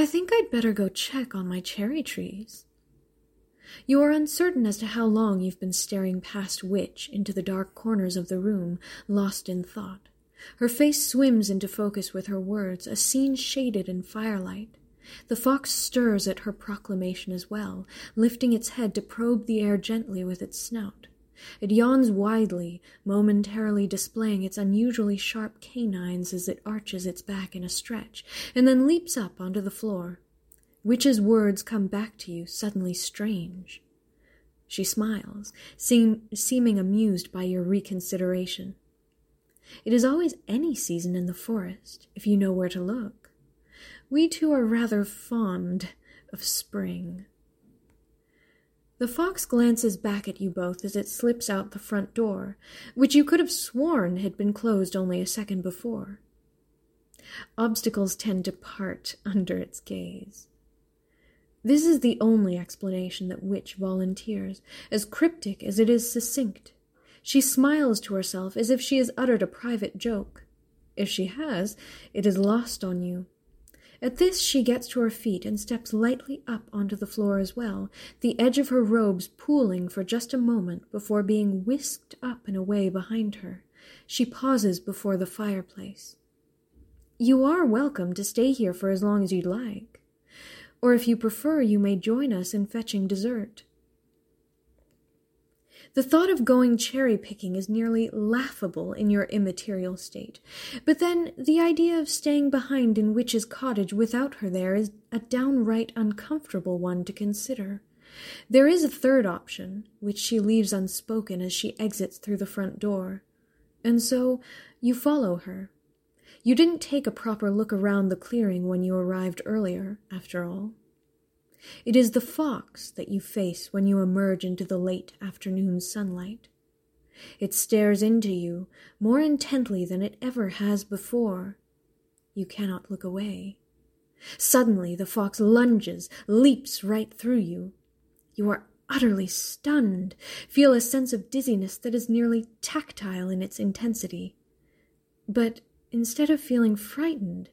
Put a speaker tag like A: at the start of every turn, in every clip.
A: I think I'd better go check on my cherry trees. You are uncertain as to how long you've been staring past Witch into the dark corners of the room, lost in thought. Her face swims into focus with her words, a scene shaded in firelight. The fox stirs at her proclamation as well, lifting its head to probe the air gently with its snout. It yawns widely, momentarily displaying its unusually sharp canines as it arches its back in a stretch, and then leaps up onto the floor. Witch's words come back to you, suddenly strange. She smiles, seem, seeming amused by your reconsideration. It is always any season in the forest, if you know where to look. We two are rather fond of spring. The fox glances back at you both as it slips out the front door, which you could have sworn had been closed only a second before. Obstacles tend to part under its gaze. This is the only explanation that Witch volunteers, as cryptic as it is succinct. She smiles to herself as if she has uttered a private joke. If she has, it is lost on you. At this, she gets to her feet and steps lightly up onto the floor as well, the edge of her robes pooling for just a moment before being whisked up and away behind her. She pauses before the fireplace. You are welcome to stay here for as long as you'd like. Or if you prefer, you may join us in fetching dessert. The thought of going cherry picking is nearly laughable in your immaterial state. But then the idea of staying behind in Witch's cottage without her there is a downright uncomfortable one to consider. There is a third option, which she leaves unspoken as she exits through the front door. And so you follow her. You didn't take a proper look around the clearing when you arrived earlier, after all. It is the fox that you face when you emerge into the late afternoon sunlight. It stares into you more intently than it ever has before. You cannot look away. Suddenly, the fox lunges, leaps right through you. You are utterly stunned, feel a sense of dizziness that is nearly tactile in its intensity. But instead of feeling frightened,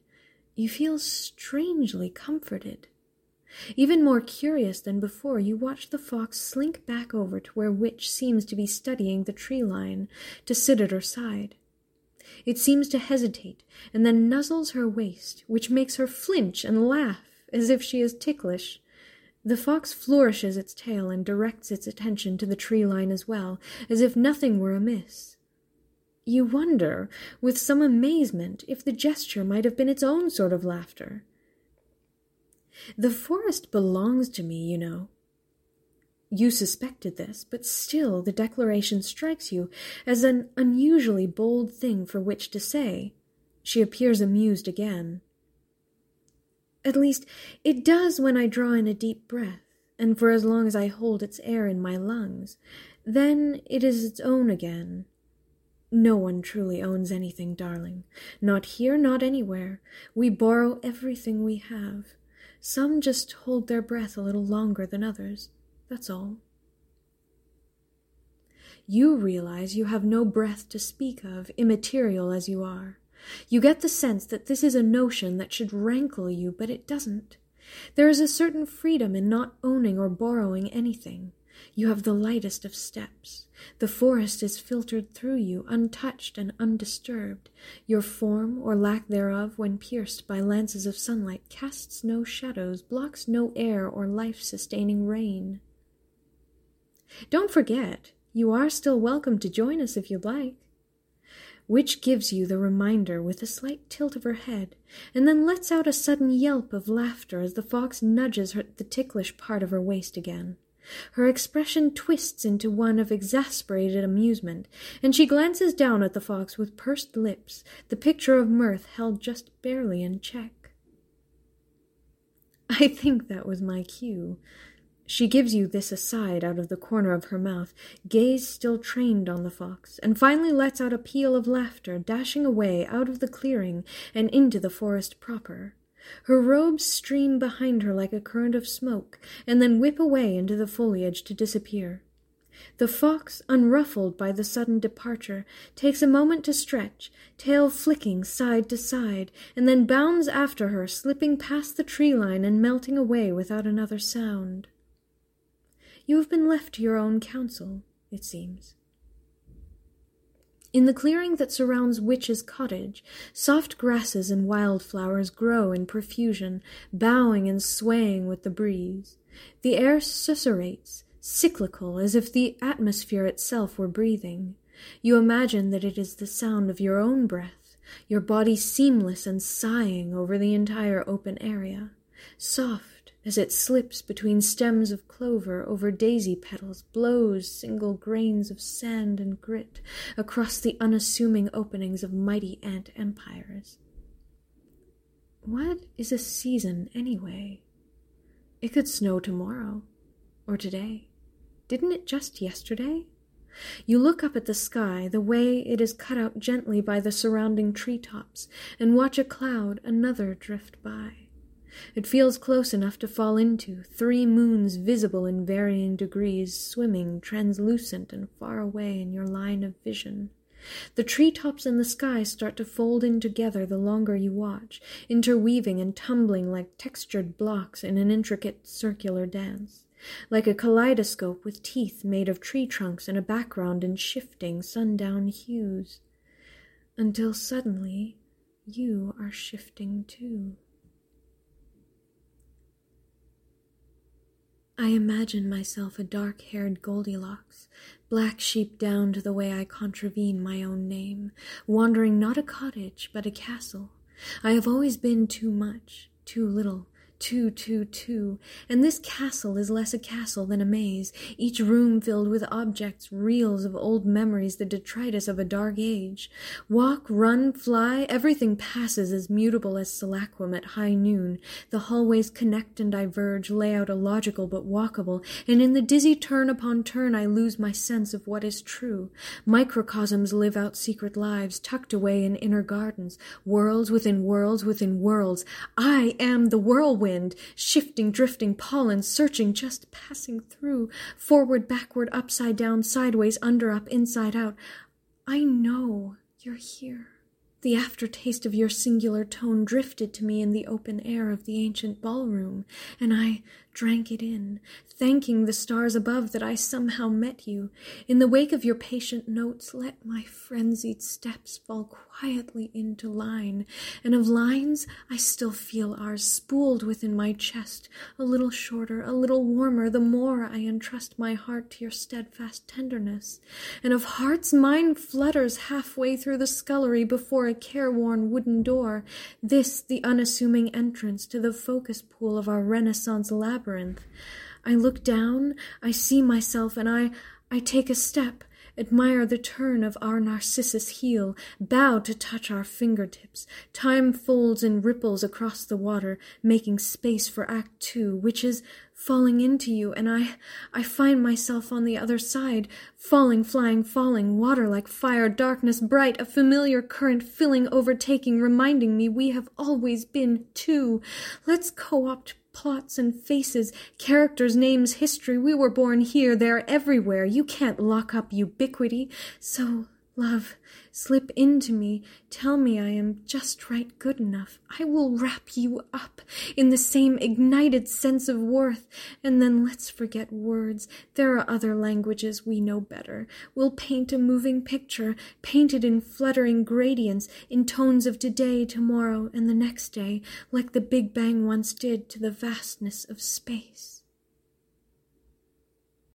A: you feel strangely comforted. Even more curious than before, you watch the fox slink back over to where Witch seems to be studying the tree line, to sit at her side. It seems to hesitate, and then nuzzles her waist, which makes her flinch and laugh as if she is ticklish. The fox flourishes its tail and directs its attention to the tree line as well, as if nothing were amiss. You wonder, with some amazement, if the gesture might have been its own sort of laughter. The forest belongs to me, you know. You suspected this, but still the declaration strikes you as an unusually bold thing for which to say. She appears amused again. At least, it does when I draw in a deep breath, and for as long as I hold its air in my lungs. Then it is its own again. No one truly owns anything, darling. Not here, not anywhere. We borrow everything we have. Some just hold their breath a little longer than others. That's all. You realize you have no breath to speak of, immaterial as you are. You get the sense that this is a notion that should rankle you, but it doesn't. There is a certain freedom in not owning or borrowing anything. You have the lightest of steps. The forest is filtered through you, untouched and undisturbed. Your form, or lack thereof, when pierced by lances of sunlight, casts no shadows, blocks no air or life sustaining rain. Don't forget, you are still welcome to join us if you'd like. Witch gives you the reminder with a slight tilt of her head, and then lets out a sudden yelp of laughter as the fox nudges her, the ticklish part of her waist again. Her expression twists into one of exasperated amusement, and she glances down at the fox with pursed lips, the picture of mirth held just barely in check. I think that was my cue. She gives you this aside out of the corner of her mouth, gaze still trained on the fox, and finally lets out a peal of laughter, dashing away out of the clearing and into the forest proper. Her robes stream behind her like a current of smoke, and then whip away into the foliage to disappear. The fox, unruffled by the sudden departure, takes a moment to stretch, tail flicking side to side, and then bounds after her, slipping past the tree line and melting away without another sound. You have been left to your own counsel, it seems. In the clearing that surrounds Witch's cottage, soft grasses and wildflowers grow in profusion, bowing and swaying with the breeze. The air susurrates, cyclical, as if the atmosphere itself were breathing. You imagine that it is the sound of your own breath, your body seamless and sighing over the entire open area, soft as it slips between stems of clover over daisy petals, blows single grains of sand and grit across the unassuming openings of mighty ant empires. What is a season, anyway? It could snow tomorrow, or today. Didn't it just yesterday? You look up at the sky, the way it is cut out gently by the surrounding tree tops, and watch a cloud, another drift by. It feels close enough to fall into, three moons visible in varying degrees, swimming translucent and far away in your line of vision. The tree tops and the sky start to fold in together the longer you watch, interweaving and tumbling like textured blocks in an intricate circular dance like a kaleidoscope with teeth made of tree trunks and a background in shifting sundown hues, until suddenly you are shifting too. I imagine myself a dark haired Goldilocks, black sheep down to the way I contravene my own name, wandering not a cottage but a castle. I have always been too much, too little, two, two, two, and this castle is less a castle than a maze, each room filled with objects, reels of old memories, the detritus of a dark age. Walk, run, fly, everything passes as mutable as Selaquim at high noon. The hallways connect and diverge, layout illogical but walkable, and in the dizzy turn upon turn I lose my sense of what is true. Microcosms live out secret lives, tucked away in inner gardens, worlds within worlds within worlds. I am the whirlwind wind, shifting, drifting, pollen, searching, just passing through, forward, backward, upside down, sideways, under, up, inside out. I know you're here. The aftertaste of your singular tone drifted to me in the open air of the ancient ballroom, and I drank it in, thanking the stars above that I somehow met you. In the wake of your patient notes, let my frenzied steps fall quietly into line, and of lines I still feel ours spooled within my chest, a little shorter, a little warmer, the more I entrust my heart to your steadfast tenderness. And of hearts mine flutters halfway through the scullery before a careworn wooden door, this the unassuming entrance to the focus pool of our Renaissance labyrinth. I look down, I see myself, and I, I take a step, admire the turn of our Narcissus heel, bow to touch our fingertips. Time folds and ripples across the water, making space for Act Two, which is falling into you, and I, I find myself on the other side, falling, flying, falling, water like fire, darkness bright, a familiar current filling, overtaking, reminding me we have always been two. Let's co-opt plots and faces, characters, names, history. We were born here, there, everywhere. You can't lock up ubiquity. So, love, Slip into me, tell me I am just right good enough. I will wrap you up in the same ignited sense of worth, and then let's forget words. There are other languages we know better. We'll paint a moving picture, painted in fluttering gradients, in tones of today, tomorrow, and the next day, like the Big Bang once did to the vastness of space.